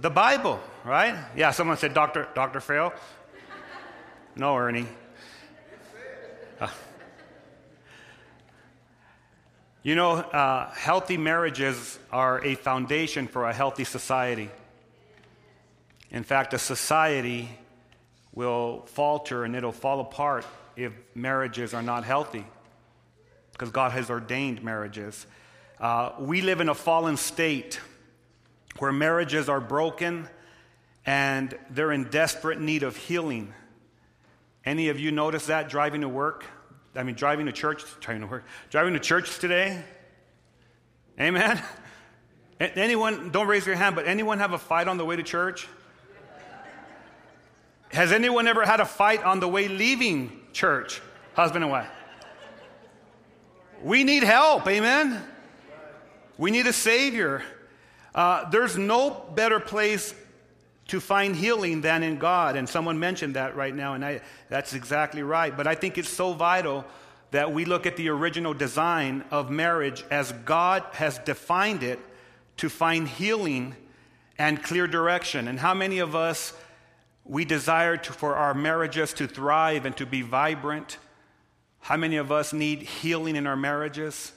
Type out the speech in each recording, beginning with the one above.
The Bible, right? Yeah, someone said Dr. Dr. Phil. No, Ernie. Uh, you know, uh, healthy marriages are a foundation for a healthy society. In fact, a society will falter and it'll fall apart if marriages are not healthy because God has ordained marriages. Uh, we live in a fallen state where marriages are broken and they're in desperate need of healing. Any of you notice that driving to work? I mean, driving to church, driving to work, driving to church today? Amen? Anyone, don't raise your hand, but anyone have a fight on the way to church? Has anyone ever had a fight on the way leaving church, husband and wife? We need help, amen? We need a Savior. Uh, there's no better place to find healing than in God. And someone mentioned that right now, and I, that's exactly right. But I think it's so vital that we look at the original design of marriage as God has defined it to find healing and clear direction. And how many of us we desire to, for our marriages to thrive and to be vibrant? How many of us need healing in our marriages?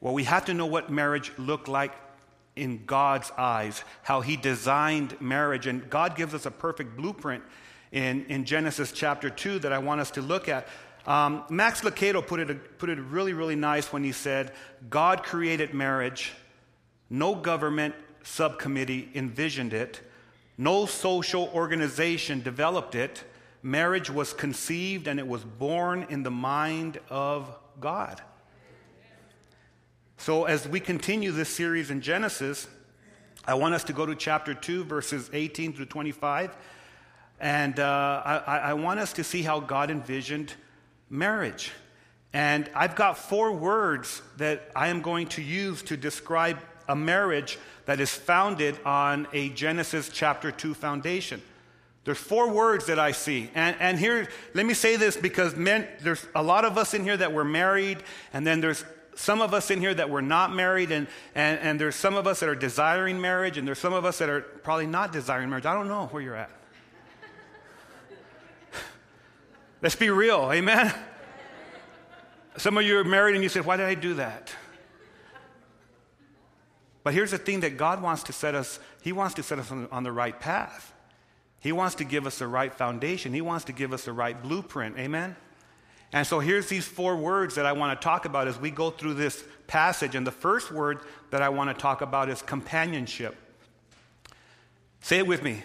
Well, we have to know what marriage looked like in God's eyes, how He designed marriage. And God gives us a perfect blueprint in, in Genesis chapter 2 that I want us to look at. Um, Max Lucado put it, put it really, really nice when he said, God created marriage, no government subcommittee envisioned it, no social organization developed it. Marriage was conceived and it was born in the mind of God. So, as we continue this series in Genesis, I want us to go to chapter 2, verses 18 through 25. And uh, I, I want us to see how God envisioned marriage. And I've got four words that I am going to use to describe a marriage that is founded on a Genesis chapter 2 foundation. There's four words that I see. And, and here, let me say this because men, there's a lot of us in here that were married, and then there's some of us in here that were not married, and, and, and there's some of us that are desiring marriage, and there's some of us that are probably not desiring marriage. I don't know where you're at. Let's be real, amen? Some of you are married and you said, Why did I do that? But here's the thing that God wants to set us, He wants to set us on, on the right path. He wants to give us the right foundation. He wants to give us the right blueprint. Amen? And so here's these four words that I want to talk about as we go through this passage. And the first word that I want to talk about is companionship. Say it with me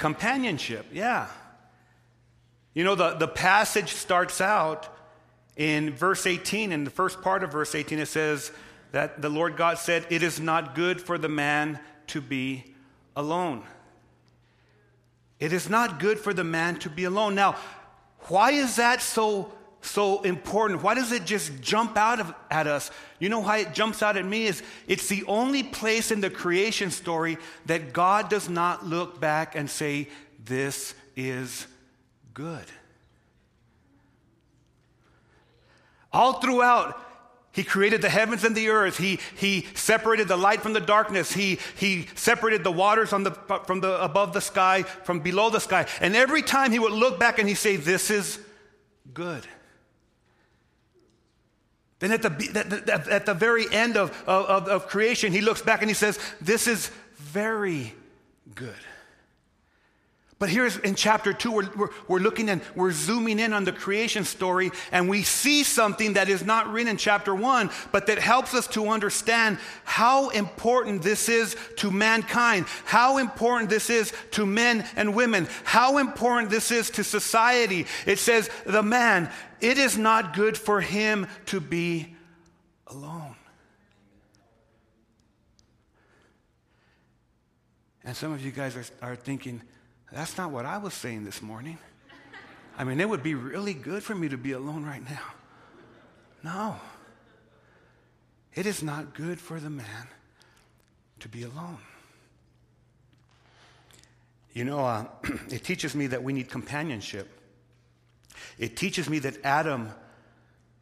companionship, yeah. You know, the, the passage starts out in verse 18. In the first part of verse 18, it says that the Lord God said, It is not good for the man to be alone. It is not good for the man to be alone. Now, why is that so so important? Why does it just jump out of, at us? You know why it jumps out at me is it's the only place in the creation story that God does not look back and say this is good. All throughout he created the heavens and the earth. He, he separated the light from the darkness. He, he separated the waters the, from the, above the sky from below the sky. And every time he would look back and he'd say, This is good. Then at the, at the very end of, of, of creation, he looks back and he says, This is very good. But here's in chapter two, we're, we're, we're, looking and we're zooming in on the creation story, and we see something that is not written in chapter one, but that helps us to understand how important this is to mankind, how important this is to men and women, how important this is to society. It says, The man, it is not good for him to be alone. And some of you guys are, are thinking, that's not what I was saying this morning. I mean, it would be really good for me to be alone right now. No. It is not good for the man to be alone. You know, uh, it teaches me that we need companionship. It teaches me that Adam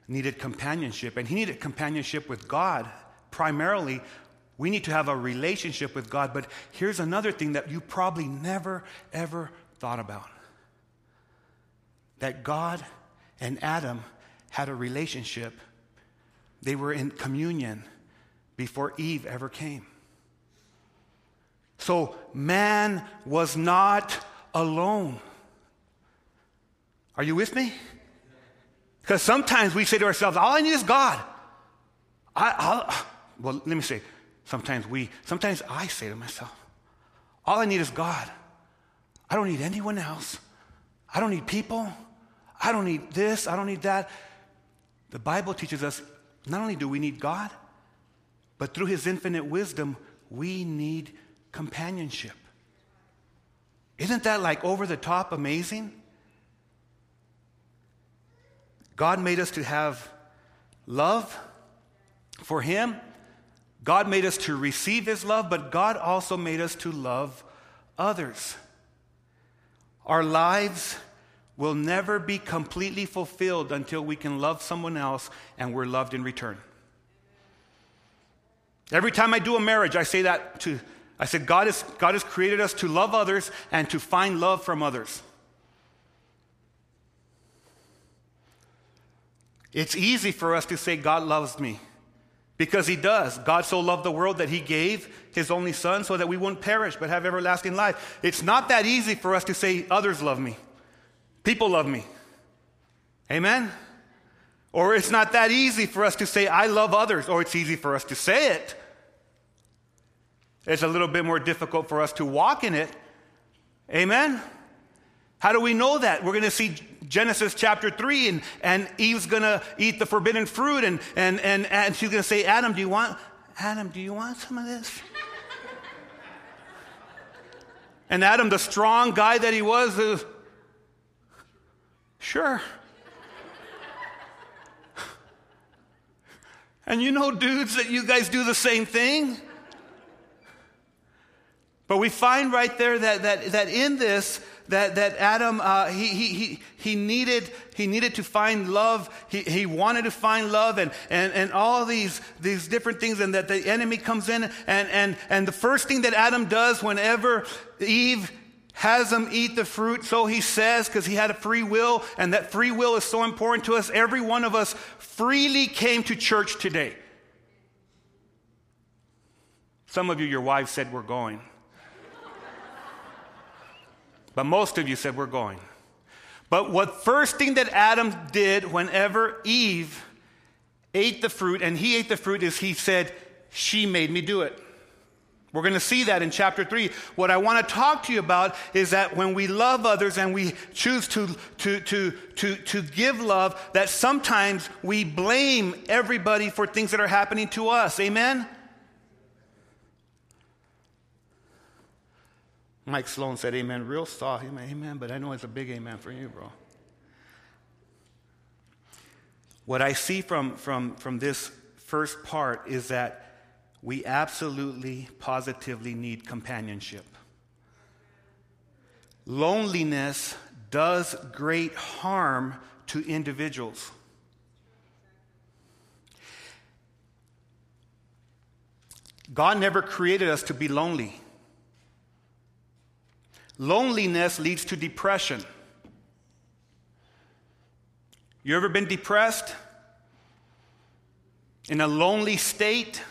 needed companionship, and he needed companionship with God. Primarily, we need to have a relationship with God. But here's another thing that you probably never, ever thought about that God and Adam had a relationship, they were in communion before Eve ever came. So man was not alone. Are you with me? Because sometimes we say to ourselves, all I need is God. I, I'll, well, let me say, sometimes we, sometimes I say to myself, all I need is God. I don't need anyone else. I don't need people. I don't need this. I don't need that. The Bible teaches us not only do we need God, but through His infinite wisdom, we need companionship. Isn't that like over the top amazing? God made us to have love for Him. God made us to receive His love, but God also made us to love others. Our lives will never be completely fulfilled until we can love someone else and we're loved in return. Every time I do a marriage, I say that to I said, God, God has created us to love others and to find love from others. It's easy for us to say, God loves me. Because he does. God so loved the world that he gave his only son so that we wouldn't perish but have everlasting life. It's not that easy for us to say, others love me. People love me. Amen? Or it's not that easy for us to say, I love others. Or it's easy for us to say it. It's a little bit more difficult for us to walk in it. Amen? How do we know that? We're going to see Genesis chapter 3, and, and Eve's going to eat the forbidden fruit, and, and, and, and she's going to say, Adam, do you want, Adam, do you want some of this? and Adam, the strong guy that he was, is, sure. and you know, dudes, that you guys do the same thing. But we find right there that, that, that in this, that, that Adam, uh, he, he, he, he, needed, he needed to find love. He, he wanted to find love and, and, and all these, these different things, and that the enemy comes in. And, and, and the first thing that Adam does whenever Eve has him eat the fruit, so he says, because he had a free will, and that free will is so important to us. Every one of us freely came to church today. Some of you, your wives said, We're going. But most of you said, We're going. But what first thing that Adam did whenever Eve ate the fruit, and he ate the fruit, is he said, She made me do it. We're going to see that in chapter 3. What I want to talk to you about is that when we love others and we choose to, to, to, to, to give love, that sometimes we blame everybody for things that are happening to us. Amen? Mike Sloan said amen real soft. Amen, amen, but I know it's a big amen for you, bro. What I see from, from, from this first part is that we absolutely, positively need companionship. Loneliness does great harm to individuals. God never created us to be lonely. Loneliness leads to depression. You ever been depressed? In a lonely state?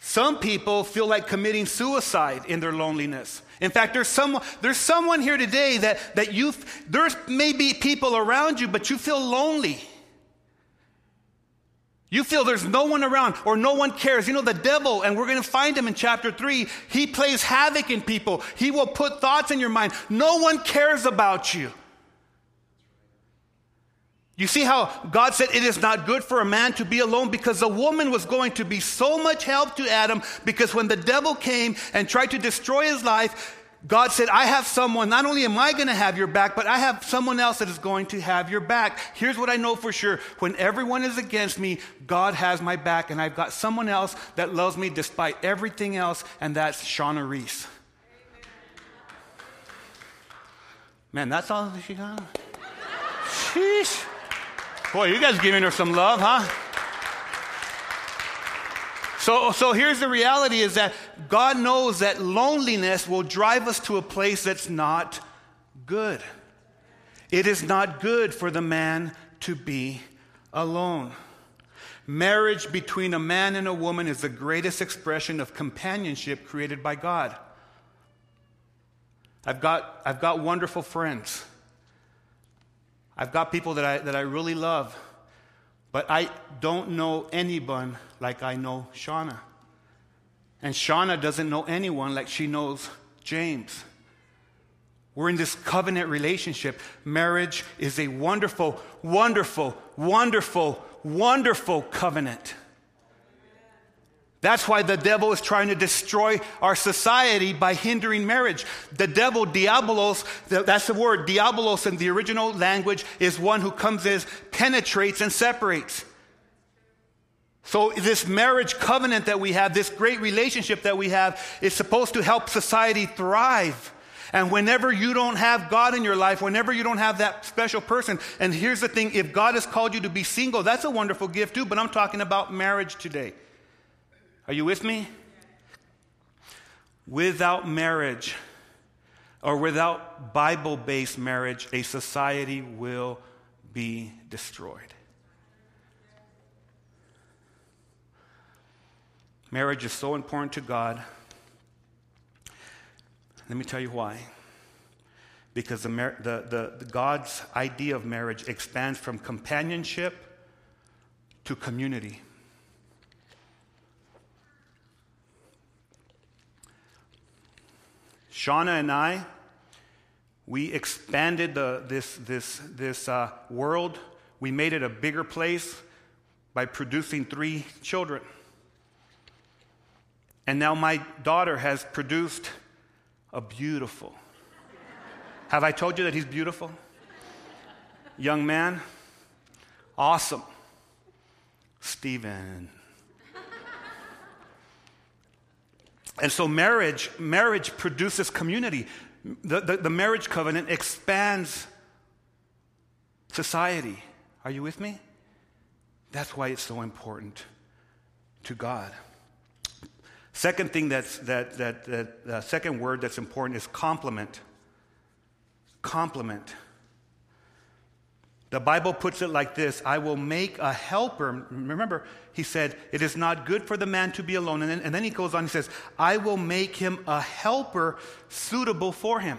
Some people feel like committing suicide in their loneliness. In fact, there's, some, there's someone here today that, that you, there may be people around you, but you feel lonely. You feel there's no one around or no one cares. You know, the devil, and we're going to find him in chapter 3, he plays havoc in people. He will put thoughts in your mind. No one cares about you. You see how God said it is not good for a man to be alone because the woman was going to be so much help to Adam because when the devil came and tried to destroy his life, God said, I have someone, not only am I going to have your back, but I have someone else that is going to have your back. Here's what I know for sure when everyone is against me, God has my back, and I've got someone else that loves me despite everything else, and that's Shauna Reese. Man, that's all she got? Sheesh. Boy, you guys giving her some love, huh? So, so here's the reality is that God knows that loneliness will drive us to a place that's not good. It is not good for the man to be alone. Marriage between a man and a woman is the greatest expression of companionship created by God. I've got, I've got wonderful friends. I've got people that I, that I really love, but I don't know anyone like I know Shauna. And Shauna doesn't know anyone like she knows James. We're in this covenant relationship. Marriage is a wonderful, wonderful, wonderful, wonderful covenant. That's why the devil is trying to destroy our society by hindering marriage. The devil, diabolos, that's the word, diabolos in the original language is one who comes as penetrates and separates. So, this marriage covenant that we have, this great relationship that we have, is supposed to help society thrive. And whenever you don't have God in your life, whenever you don't have that special person, and here's the thing if God has called you to be single, that's a wonderful gift too, but I'm talking about marriage today. Are you with me? Without marriage, or without Bible based marriage, a society will be destroyed. Marriage is so important to God. Let me tell you why. Because the, the, the, the God's idea of marriage expands from companionship to community. Shauna and I, we expanded the, this, this, this uh, world. We made it a bigger place by producing three children. And now my daughter has produced a beautiful. Have I told you that he's beautiful? Young man, awesome. Stephen. And so marriage, marriage produces community. The, the, the, marriage covenant expands society. Are you with me? That's why it's so important to God. Second thing that's that that that uh, second word that's important is complement. Complement. The Bible puts it like this I will make a helper. Remember, he said, It is not good for the man to be alone. And then, and then he goes on, he says, I will make him a helper suitable for him.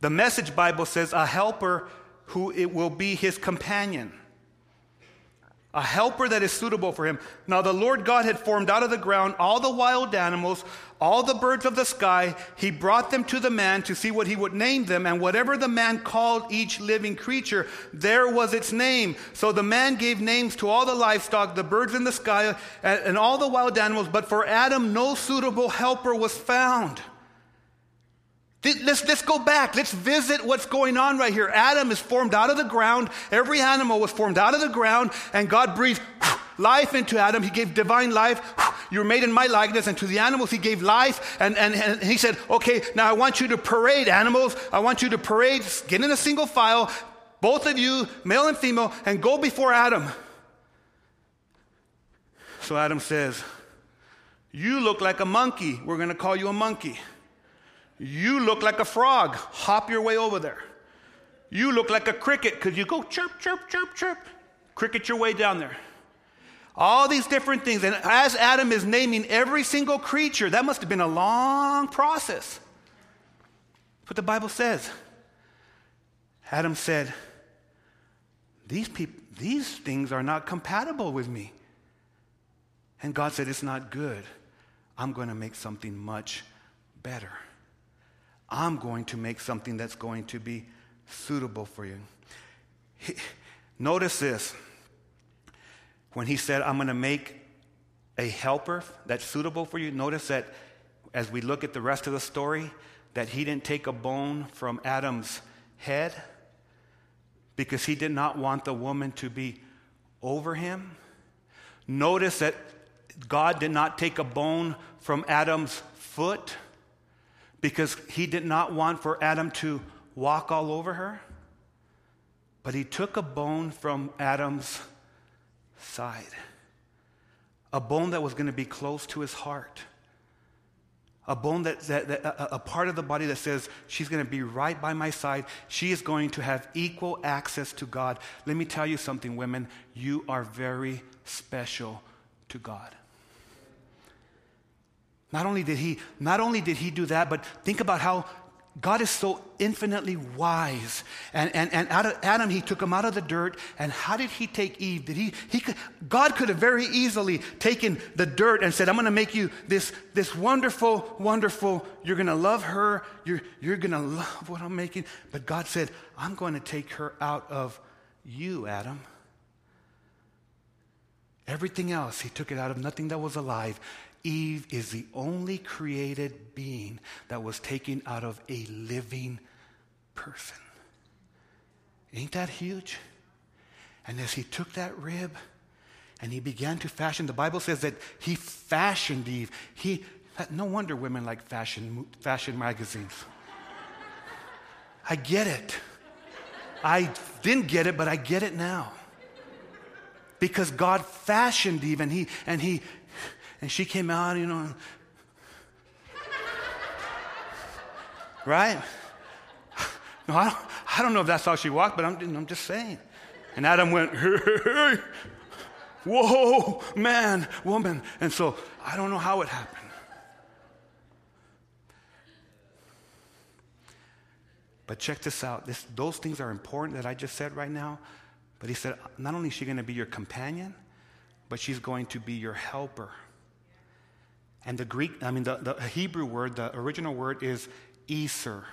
The message Bible says, A helper who it will be his companion a helper that is suitable for him. Now, the Lord God had formed out of the ground all the wild animals, all the birds of the sky. He brought them to the man to see what he would name them, and whatever the man called each living creature, there was its name. So the man gave names to all the livestock, the birds in the sky, and all the wild animals, but for Adam, no suitable helper was found. Let's, let's go back. Let's visit what's going on right here. Adam is formed out of the ground. Every animal was formed out of the ground, and God breathed life into Adam. He gave divine life. You were made in my likeness, and to the animals, He gave life. And, and, and He said, Okay, now I want you to parade animals. I want you to parade, get in a single file, both of you, male and female, and go before Adam. So Adam says, You look like a monkey. We're going to call you a monkey. You look like a frog. Hop your way over there. You look like a cricket because you go chirp, chirp, chirp, chirp. Cricket your way down there. All these different things. And as Adam is naming every single creature, that must have been a long process. That's what the Bible says. Adam said, These, people, these things are not compatible with me. And God said, It's not good. I'm going to make something much better. I'm going to make something that's going to be suitable for you. he, notice this. When he said, I'm going to make a helper that's suitable for you, notice that as we look at the rest of the story, that he didn't take a bone from Adam's head because he did not want the woman to be over him. Notice that God did not take a bone from Adam's foot because he did not want for Adam to walk all over her. But he took a bone from Adam's side, a bone that was going to be close to his heart a bone that, that, that a, a, part of the body that says she's going to be right by my side. She is going to have equal access to god. Let me tell you something women. You are very special to god not only did he not only did he do that but think about how God is so infinitely wise. And, and, and out of Adam, he took him out of the dirt. And how did he take Eve? Did he, he could, God could have very easily taken the dirt and said, I'm going to make you this, this wonderful, wonderful, you're going to love her, you're, you're going to love what I'm making. But God said, I'm going to take her out of you, Adam. Everything else, he took it out of nothing that was alive. Eve is the only created being that was taken out of a living person. Ain't that huge? And as he took that rib and he began to fashion, the Bible says that he fashioned Eve. He, no wonder women like fashion, fashion magazines. I get it. I didn't get it, but I get it now. Because God fashioned Eve and he, and he and she came out, you know. right? No, I don't, I don't know if that's how she walked, but I'm, I'm just saying. And Adam went, hey, whoa, man, woman. And so I don't know how it happened. But check this out. This, those things are important that I just said right now. But he said, not only is she going to be your companion, but she's going to be your helper. And the Greek, I mean, the, the Hebrew word, the original word is Ezer.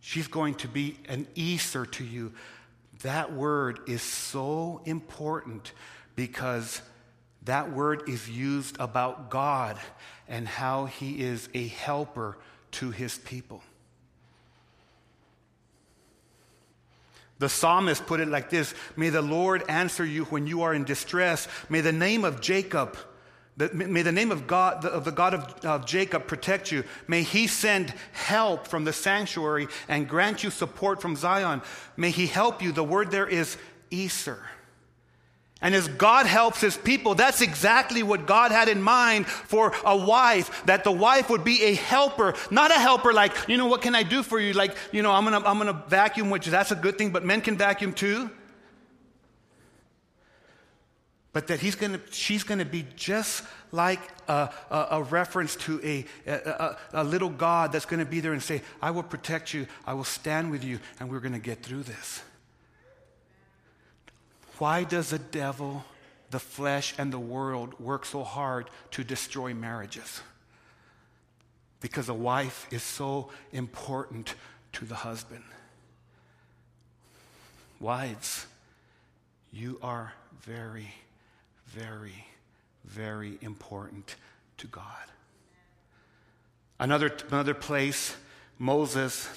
She's going to be an Ezer to you. That word is so important because that word is used about God and how he is a helper to his people. The psalmist put it like this May the Lord answer you when you are in distress. May the name of Jacob May the name of God, of the God of, of, Jacob, protect you. May he send help from the sanctuary and grant you support from Zion. May he help you. The word there is Ezer. And as God helps his people, that's exactly what God had in mind for a wife, that the wife would be a helper, not a helper like, you know, what can I do for you? Like, you know, I'm gonna, I'm gonna vacuum, which that's a good thing, but men can vacuum too but that he's gonna, she's going to be just like a, a, a reference to a, a, a little God that's going to be there and say, I will protect you, I will stand with you, and we're going to get through this. Why does the devil, the flesh, and the world work so hard to destroy marriages? Because a wife is so important to the husband. Wives, you are very very, very important to God. Another, another place, Moses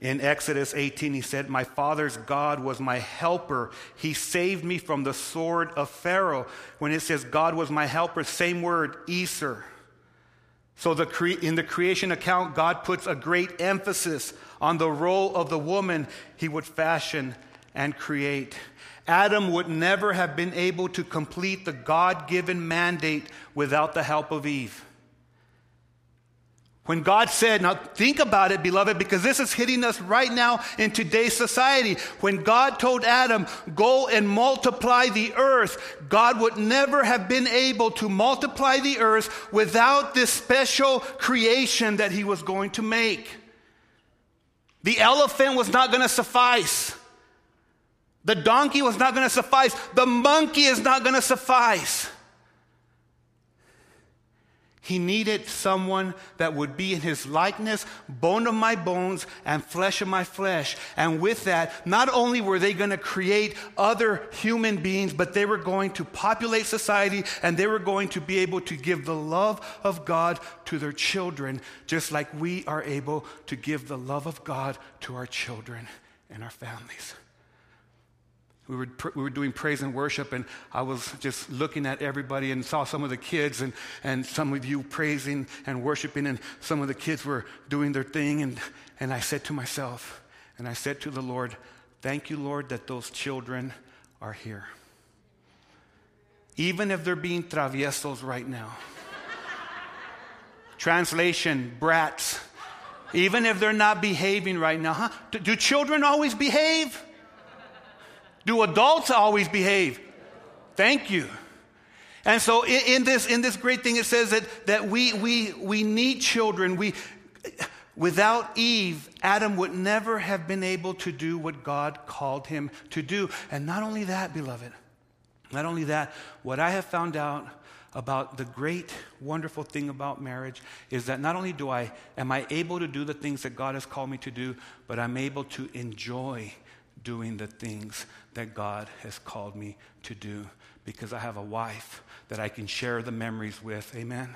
in Exodus 18, he said, My father's God was my helper. He saved me from the sword of Pharaoh. When it says God was my helper, same word, Ezer. So the cre- in the creation account, God puts a great emphasis on the role of the woman he would fashion and create. Adam would never have been able to complete the God given mandate without the help of Eve. When God said, now think about it, beloved, because this is hitting us right now in today's society. When God told Adam, go and multiply the earth, God would never have been able to multiply the earth without this special creation that he was going to make. The elephant was not going to suffice. The donkey was not going to suffice. The monkey is not going to suffice. He needed someone that would be in his likeness, bone of my bones, and flesh of my flesh. And with that, not only were they going to create other human beings, but they were going to populate society and they were going to be able to give the love of God to their children, just like we are able to give the love of God to our children and our families we were, we were doing praise and worship, and I was just looking at everybody and saw some of the kids and, and some of you praising and worshiping, and some of the kids were doing their thing. And, and I said to myself, and I said to the Lord, Thank you, Lord, that those children are here. Even if they're being traviesos right now. Translation, brats. Even if they're not behaving right now. Huh? Do, do children always behave? Do adults always behave? Thank you. And so in, in, this, in this great thing, it says that, that we, we, we need children. We, without Eve, Adam would never have been able to do what God called him to do. And not only that, beloved, not only that, what I have found out about the great, wonderful thing about marriage is that not only do I, am I able to do the things that God has called me to do, but I'm able to enjoy doing the things that God has called me to do because I have a wife that I can share the memories with. Amen.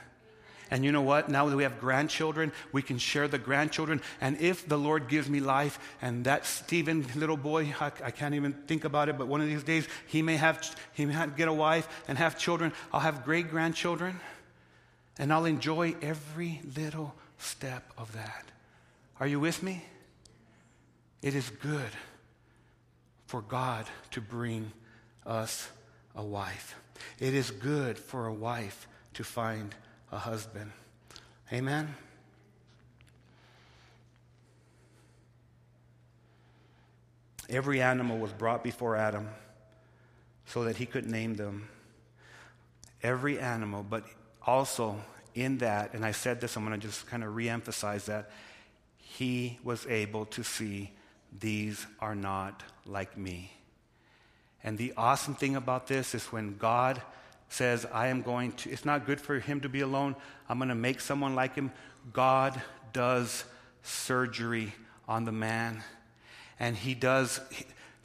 And you know what? Now that we have grandchildren, we can share the grandchildren. And if the Lord gives me life, and that Stephen little boy, I, I, can't even think about it, but one of these days he may have he may have, get a wife and have children. I'll have great grandchildren, and I'll enjoy every little step of that. Are you with me? It is good for God to bring us a wife. It is good for a wife to find a husband. Amen? Every animal was brought before Adam so that he could name them. Every animal, but also in that, and I said this, I'm going to just kind of re emphasize that, he was able to see these are not like me. And the awesome thing about this is when God says, I am going to, it's not good for him to be alone, I'm going to make someone like him. God does surgery on the man. And he does,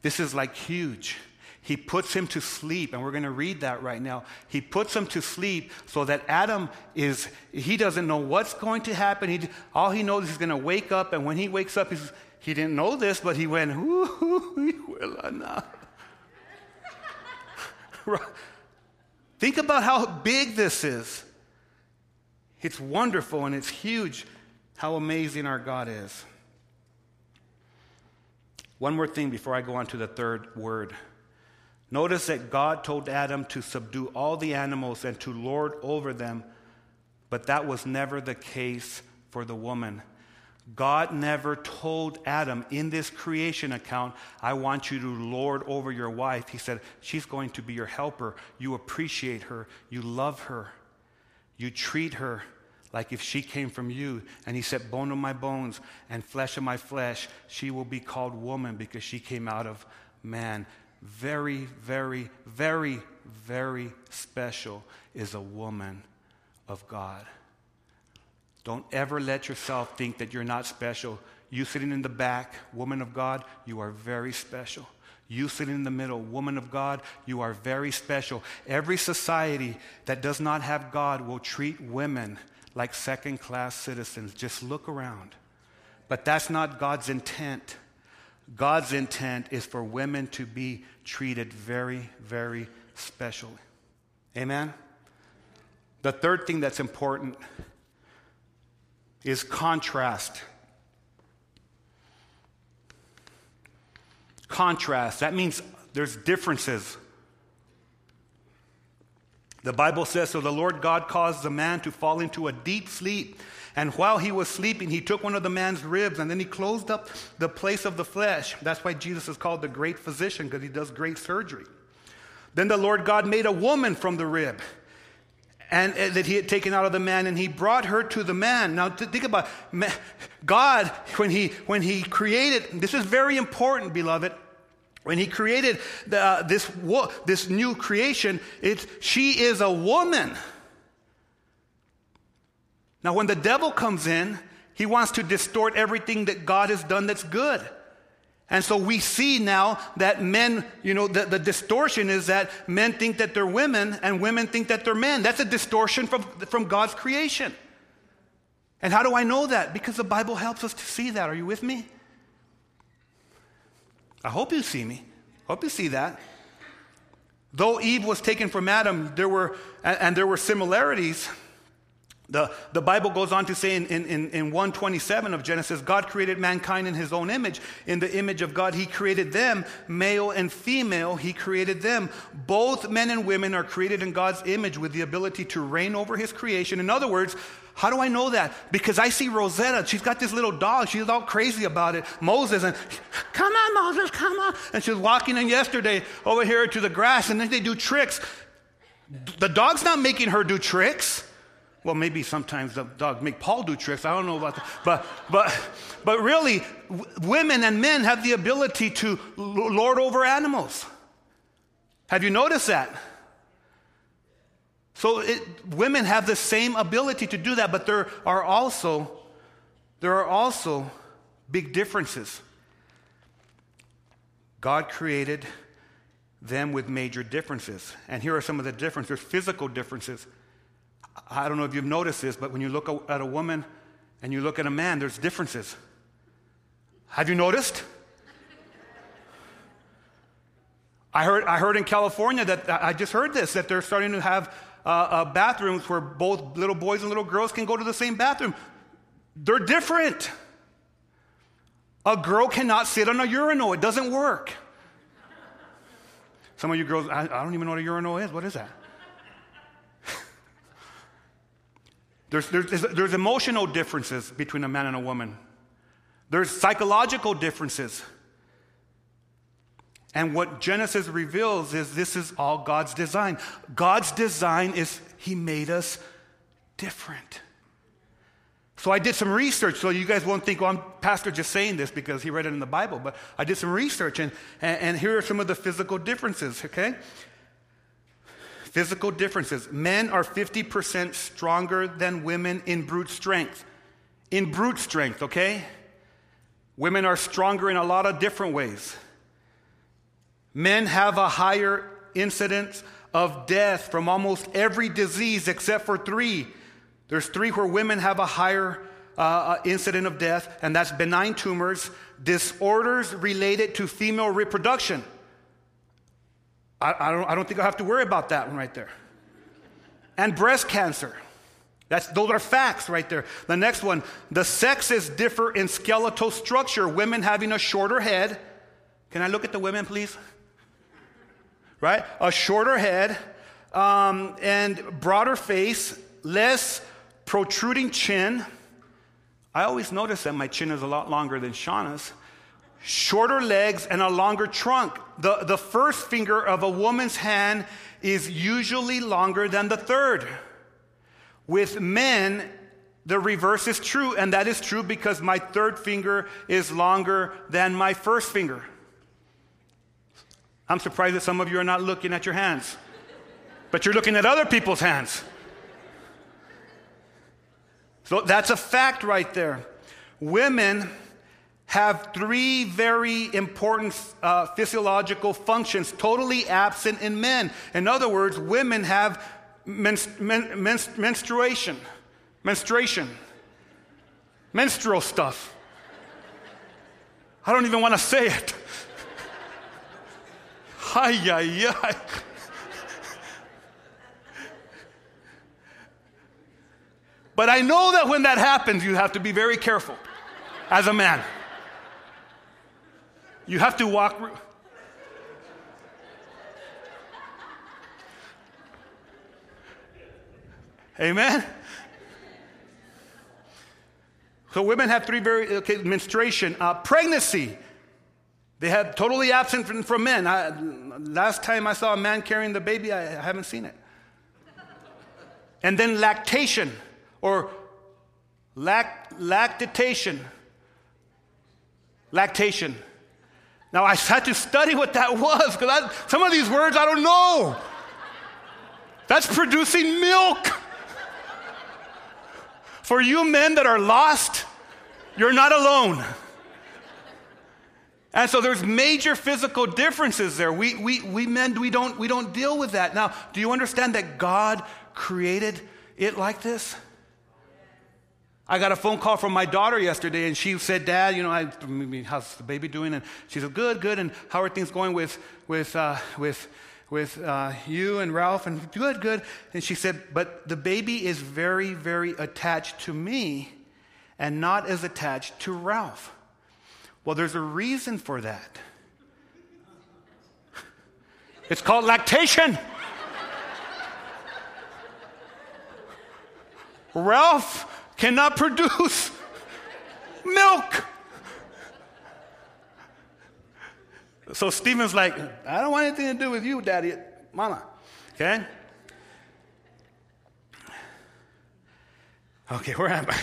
this is like huge. He puts him to sleep, and we're going to read that right now. He puts him to sleep so that Adam is, he doesn't know what's going to happen. He, all he knows is he's going to wake up, and when he wakes up, he's, he didn't know this, but he went, Think about how big this is. It's wonderful and it's huge how amazing our God is. One more thing before I go on to the third word. Notice that God told Adam to subdue all the animals and to lord over them, but that was never the case for the woman. God never told Adam in this creation account, I want you to lord over your wife. He said, She's going to be your helper. You appreciate her. You love her. You treat her like if she came from you. And he said, Bone of my bones and flesh of my flesh, she will be called woman because she came out of man. Very, very, very, very special is a woman of God. Don't ever let yourself think that you're not special. You sitting in the back, woman of God, you are very special. You sitting in the middle, woman of God, you are very special. Every society that does not have God will treat women like second class citizens. Just look around. But that's not God's intent. God's intent is for women to be treated very, very specially. Amen? The third thing that's important is contrast. Contrast, that means there's differences. The Bible says, So the Lord God caused the man to fall into a deep sleep. And while he was sleeping, he took one of the man's ribs and then he closed up the place of the flesh. That's why Jesus is called the great physician, because he does great surgery. Then the Lord God made a woman from the rib and uh, that he had taken out of the man and he brought her to the man now think about god when he when he created this is very important beloved when he created the, uh, this this new creation it's she is a woman Now, when the devil comes in, he wants to distort everything that God has done that's good. And so we see now that men, you know, the, the, distortion is that men think that they're women and women think that they're men. That's a distortion from, from God's creation. And how do I know that? Because the Bible helps us to see that. Are you with me? I hope you see me. Hope you see that. Though Eve was taken from Adam, there were, and there were similarities. The, the Bible goes on to say in, in, in 127 of Genesis, God created mankind in his own image. In the image of God, he created them, male and female, he created them. Both men and women are created in God's image with the ability to reign over his creation. In other words, how do I know that? Because I see Rosetta. She's got this little dog. She's all crazy about it. Moses, and come on, Moses, come on. And she's walking in yesterday over here to the grass, and then they do tricks. The dog's not making her do tricks. Well, maybe sometimes the dog make Paul do tricks. I don't know about that. But, but, but really, w- women and men have the ability to lord over animals. Have you noticed that? So it, women have the same ability to do that, but there are also there are also big differences. God created them with major differences. And here are some of the differences. Physical differences. I don't know if you've noticed this, but when you look at a woman and you look at a man, there's differences. Have you noticed? I heard, I heard in California that, I just heard this, that they're starting to have uh, uh, bathrooms where both little boys and little girls can go to the same bathroom. They're different. A girl cannot sit on a urinal, it doesn't work. Some of you girls, I, I don't even know what a urinal is. What is that? There's, there's, there's emotional differences between a man and a woman. There's psychological differences. And what Genesis reveals is this is all God's design. God's design is He made us different. So I did some research, so you guys won't think, well, I'm pastor just saying this because he read it in the Bible, but I did some research, and, and, and here are some of the physical differences, okay? Physical differences. Men are 50% stronger than women in brute strength. In brute strength, okay? Women are stronger in a lot of different ways. Men have a higher incidence of death from almost every disease except for three. There's three where women have a higher uh, uh incident of death, and that's benign tumors, disorders related to female reproduction. I, I, don't, I don't think I have to worry about that one right there. And breast cancer. That's, those are facts right there. The next one the sexes differ in skeletal structure, women having a shorter head. Can I look at the women, please? Right? A shorter head um, and broader face, less protruding chin. I always notice that my chin is a lot longer than Shauna's shorter legs, and a longer trunk. The, the first finger of a woman's hand is usually longer than the third. With men, the reverse is true, and that is true because my third finger is longer than my first finger. I'm surprised that some of you are not looking at your hands, but you're looking at other people's hands. So that's a fact right there. Women have three very important uh, physiological functions totally absent in men. In other words, women have men, men, menstruation, menstruation, menstrual stuff. I don't even want to say it. Ay, ay, ay. But I know that when that happens, you have to be very careful as a man. You have to walk. Amen? So women have three very, okay, menstruation, uh, pregnancy. They have totally absent from, from men. I, last time I saw a man carrying the baby, I, I haven't seen it. And then lactation or lact, lactation. Lactation. Now, I had to study what that was because some of these words I don't know. That's producing milk. For you men that are lost, you're not alone. And so there's major physical differences there. We, we, we men, we don't, we don't deal with that. Now, do you understand that God created it like this? I got a phone call from my daughter yesterday, and she said, Dad, you know, I, how's the baby doing? And she said, Good, good. And how are things going with, with, uh, with, with uh, you and Ralph? And good, good. And she said, But the baby is very, very attached to me and not as attached to Ralph. Well, there's a reason for that. It's called lactation. Ralph cannot produce milk. So Stephen's like, I don't want anything to do with you, daddy, mama. Okay? Okay, where am I?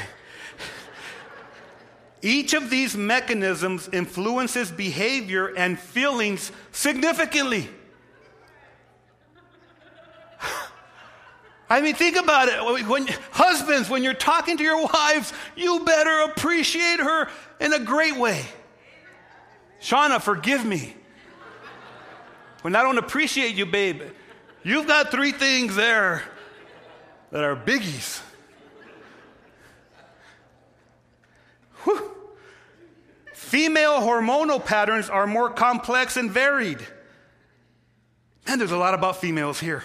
Each of these mechanisms influences behavior and feelings significantly. I mean, think about it. When, husbands, when you're talking to your wives, you better appreciate her in a great way. Shauna, forgive me. When I don't appreciate you, babe, you've got three things there that are biggies. Whew. Female hormonal patterns are more complex and varied. And there's a lot about females here.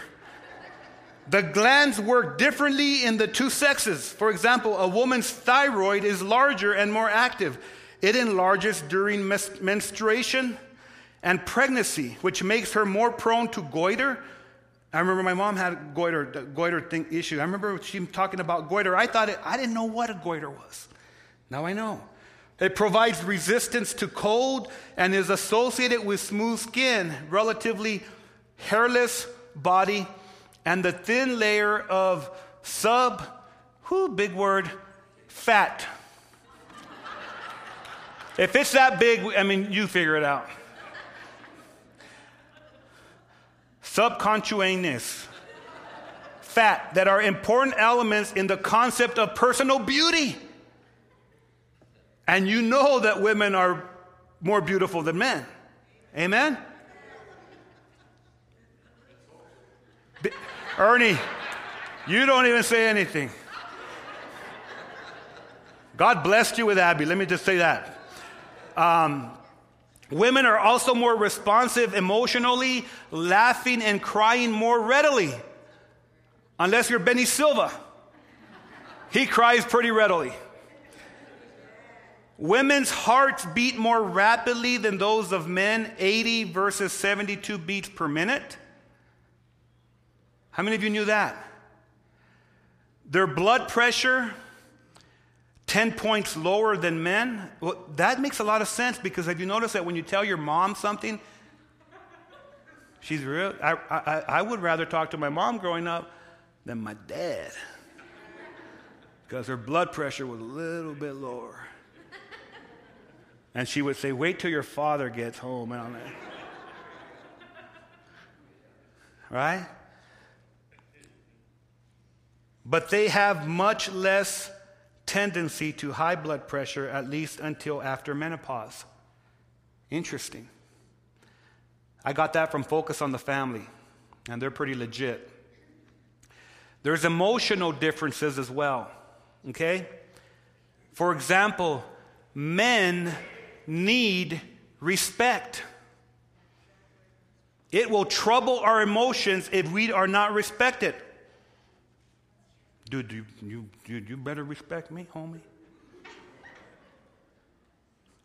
The glands work differently in the two sexes. For example, a woman's thyroid is larger and more active. It enlarges during mes- menstruation and pregnancy, which makes her more prone to goiter. I remember my mom had a goiter, goiter thing, issue. I remember she talking about goiter. I thought it, I didn't know what a goiter was. Now I know. It provides resistance to cold and is associated with smooth skin, relatively hairless body, and the thin layer of sub, whoo, big word, fat. if it's that big, I mean, you figure it out. Subcutaneous fat that are important elements in the concept of personal beauty. And you know that women are more beautiful than men. Amen? Ernie, you don't even say anything. God blessed you with Abby. Let me just say that. Um, women are also more responsive emotionally, laughing and crying more readily. Unless you're Benny Silva, he cries pretty readily. Women's hearts beat more rapidly than those of men, 80 versus 72 beats per minute. How many of you knew that? Their blood pressure, 10 points lower than men. Well, that makes a lot of sense because have you noticed that when you tell your mom something, she's real. I, I, I would rather talk to my mom growing up than my dad because her blood pressure was a little bit lower. And she would say, Wait till your father gets home. Right? But they have much less tendency to high blood pressure, at least until after menopause. Interesting. I got that from Focus on the Family, and they're pretty legit. There's emotional differences as well, okay? For example, men need respect. It will trouble our emotions if we are not respected. Dude, you, you, you, you better respect me, homie.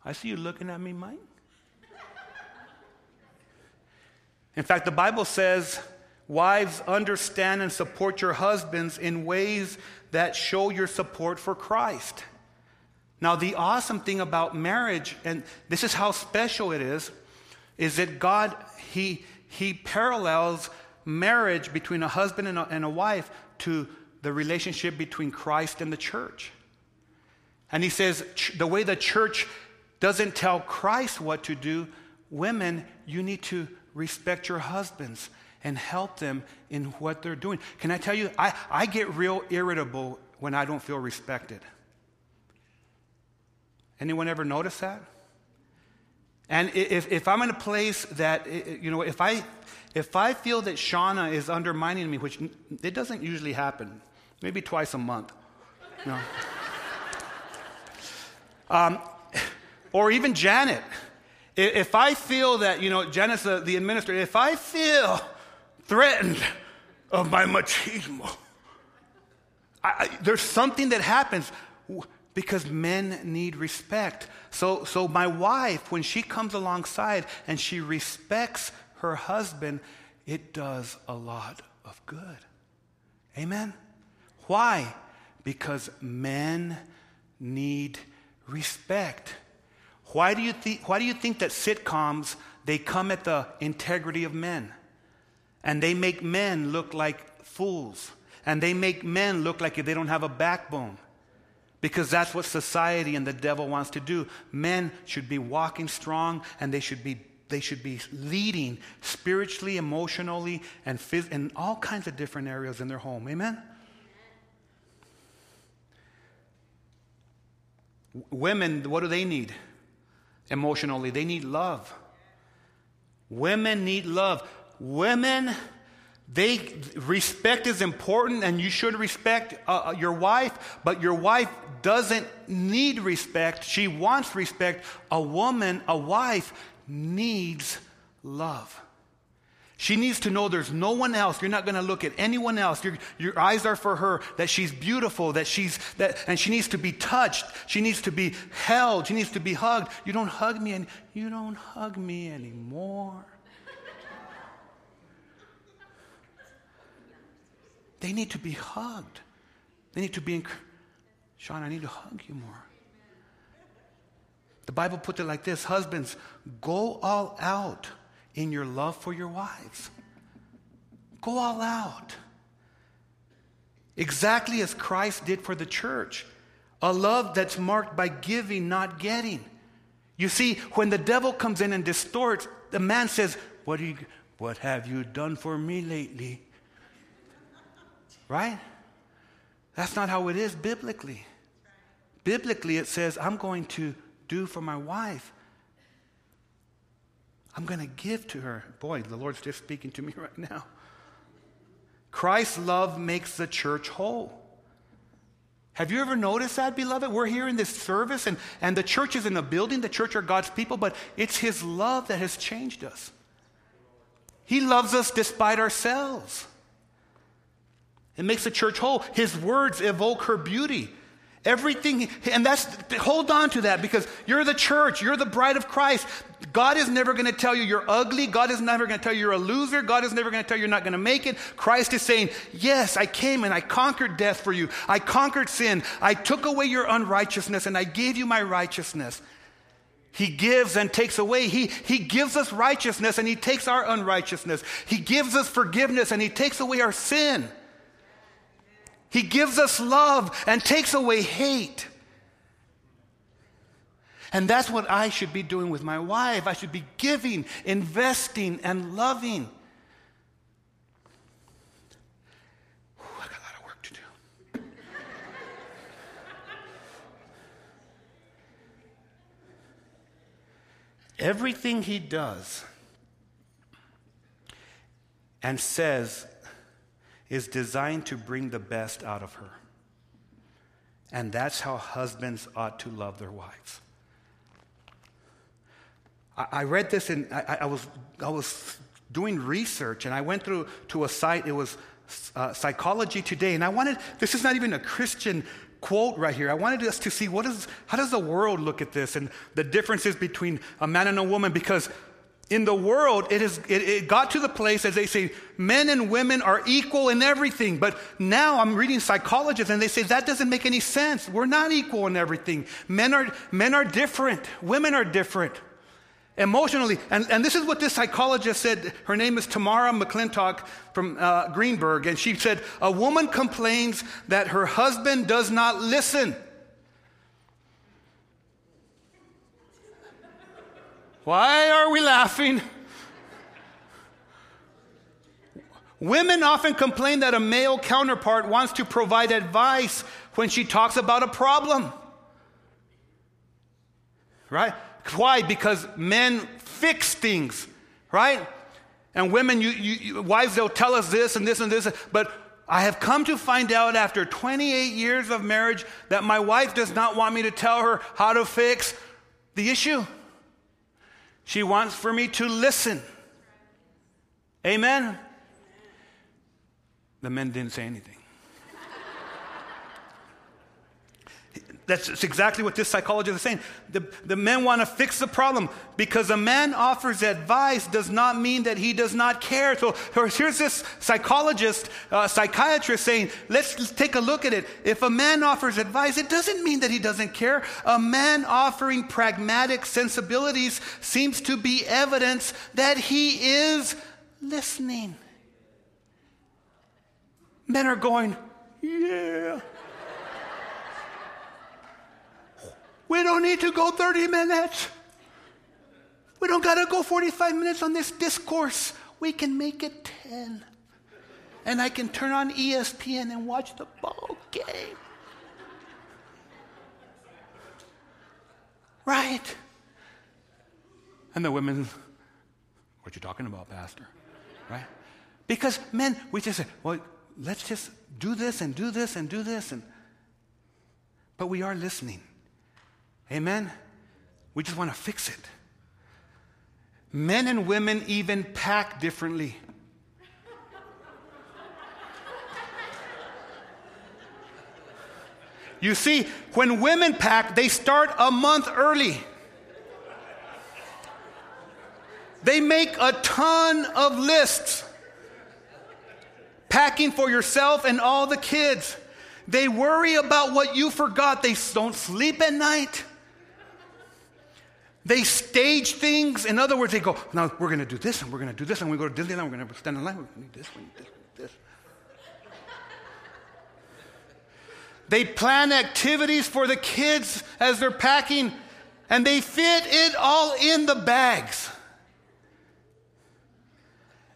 I see you looking at me, Mike. In fact, the Bible says, Wives, understand and support your husbands in ways that show your support for Christ. Now, the awesome thing about marriage, and this is how special it is, is that God, He, he parallels marriage between a husband and a, and a wife to the relationship between Christ and the church. And He says, the way the church doesn't tell Christ what to do, women, you need to respect your husbands and help them in what they're doing. Can I tell you, I, I get real irritable when I don't feel respected. Anyone ever notice that? And if, if I'm in a place that, you know, if I, if I feel that Shauna is undermining me, which it doesn't usually happen, maybe twice a month, no. um, or even Janet, if I feel that, you know, Janet's the, the administrator, if I feel threatened of my machismo, I, I, there's something that happens because men need respect. So, so my wife, when she comes alongside and she respects her husband, it does a lot of good. Amen? Why? Because men need respect. Why do you, think, why do you think that sitcoms, they come at the integrity of men? And they make men look like fools. And they make men look like they don't have a backbone because that's what society and the devil wants to do. Men should be walking strong and they should be they should be leading spiritually, emotionally, and phys- in all kinds of different areas in their home. Amen? Women, what do they need emotionally? They need love. Women need love. Women they respect is important, and you should respect uh, uh, your wife, but your wife doesn't need respect. She wants respect. A woman, a wife, needs love. She needs to know there's no one else. You're not going to look at anyone else. Your, your eyes are for her, that she's beautiful, that she's, that, and she needs to be touched. She needs to be held. She needs to be hugged. You don't hug me, and you don't hug me anymore. They need to be hugged. They need to be encouraged. Sean, I need to hug you more. The Bible puts it like this Husbands, go all out in your love for your wives. Go all out. Exactly as Christ did for the church. A love that's marked by giving, not getting. You see, when the devil comes in and distorts, the man says, What, you, what have you done for me lately? Right? That's not how it is biblically. Biblically, it says, I'm going to do for my wife. I'm going to give to her. Boy, the Lord's just speaking to me right now. Christ's love makes the church whole. Have you ever noticed that, beloved? We're here in this service, and, and the church is in a building. The church are God's people, but it's His love that has changed us. He loves us despite ourselves. It makes the church whole. His words evoke her beauty. Everything, and that's, hold on to that because you're the church, you're the bride of Christ. God is never going to tell you you're ugly. God is never going to tell you you're a loser. God is never going to tell you you're not going to make it. Christ is saying, Yes, I came and I conquered death for you. I conquered sin. I took away your unrighteousness and I gave you my righteousness. He gives and takes away. He, he gives us righteousness and He takes our unrighteousness. He gives us forgiveness and He takes away our sin. He gives us love and takes away hate. And that's what I should be doing with my wife. I should be giving, investing, and loving. Ooh, I got a lot of work to do. Everything he does and says is designed to bring the best out of her. And that's how husbands ought to love their wives. I, read this and I, I, was, I was doing research and I went through to a site, it was uh, Psychology Today, and I wanted, this is not even a Christian quote right here. I wanted us to see what is, how does the world look at this and the differences between a man and a woman because in the world, it, has, it, it, got to the place, as they say, men and women are equal in everything. But now I'm reading psychologists and they say that doesn't make any sense. We're not equal in everything. Men are, men are different, women are different emotionally. And, and this is what this psychologist said. Her name is Tamara McClintock from uh, Greenberg. And she said, A woman complains that her husband does not listen. Why are we laughing? Women often complain that a male counterpart wants to provide advice when she talks about a problem. Right? Why? Because men fix things, right? And women, you, you, wives, they'll tell us this and this and this, but I have come to find out after 28 years of marriage that my wife does not want me to tell her how to fix the issue. She wants for me to listen. Amen? The men didn't say anything. That's exactly what this psychologist is saying. The, the men want to fix the problem because a man offers advice does not mean that he does not care. So here's this psychologist, uh, psychiatrist saying, let's, let's take a look at it. If a man offers advice, it doesn't mean that he doesn't care. A man offering pragmatic sensibilities seems to be evidence that he is listening. Men are going, yeah. Don't need to go 30 minutes. We don't got to go 45 minutes on this discourse. We can make it 10. And I can turn on ESPN and watch the ball game. Right? And the women, what you talking about, Pastor? Right? Because men, we just say, well, let's just do this and do this and do this and but we are listening. Amen? We just want to fix it. Men and women even pack differently. You see, when women pack, they start a month early. They make a ton of lists. Packing for yourself and all the kids. They worry about what you forgot. They don't sleep at night. They stage things. In other words, they go, now we're going to do this and we're going to do this and we go to Disneyland, we're going to stand in line, to do this, we need this, we need this. They plan activities for the kids as they're packing and they fit it all in the bags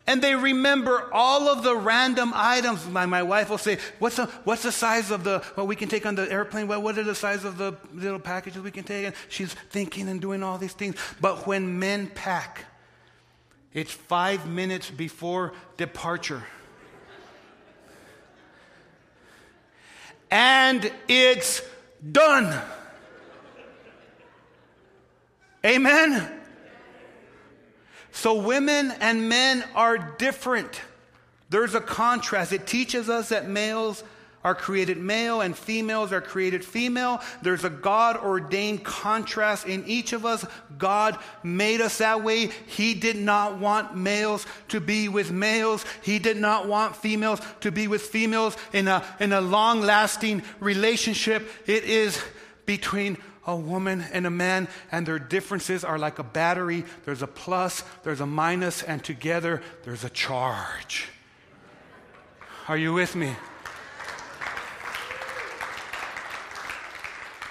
and they remember all of the random items. My, my wife will say, what's the, what's the size of the, what we can take on the airplane? What, what are the size of the little packages we can take? And she's thinking and doing all these things. But when men pack, it's five minutes before departure. and it's done. Amen. So women and men are different. There's a contrast. It teaches us that males are created male and females are created female. There's a God ordained contrast in each of us. God made us that way. He did not want males to be with males. He did not want females to be with females in a, in a long lasting relationship. It is between a woman and a man, and their differences are like a battery. There's a plus, there's a minus, and together there's a charge. Are you with me?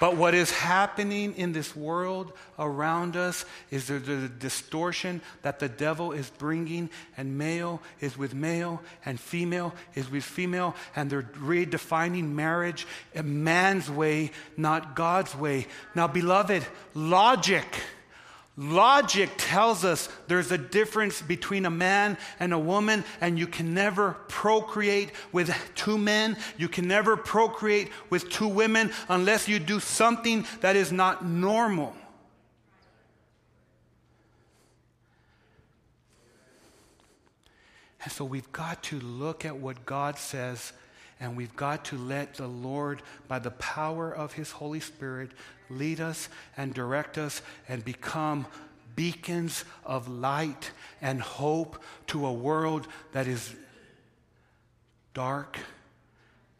But what is happening in this world around us is there's a distortion that the devil is bringing, and male is with male, and female is with female, and they're redefining marriage a man's way, not God's way. Now, beloved, logic Logic tells us there's a difference between a man and a woman, and you can never procreate with two men. You can never procreate with two women unless you do something that is not normal. And so we've got to look at what God says, and we've got to let the Lord, by the power of His Holy Spirit, lead us and direct us and become beacons of light and hope to a world that is dark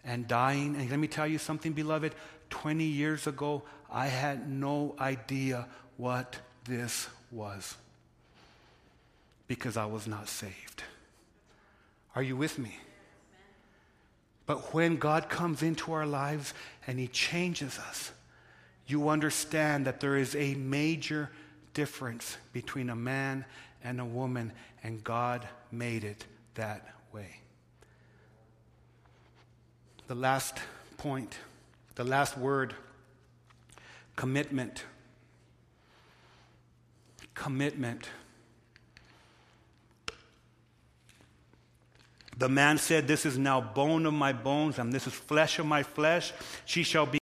and dying. And let me tell you something, beloved. 20 years ago, I had no idea what this was because I was not saved. Are you with me? But when God comes into our lives and He changes us, you understand that there is a major difference between a man and a woman, and God made it that way. The last point, the last word commitment. Commitment. The man said, This is now bone of my bones, and this is flesh of my flesh. She shall be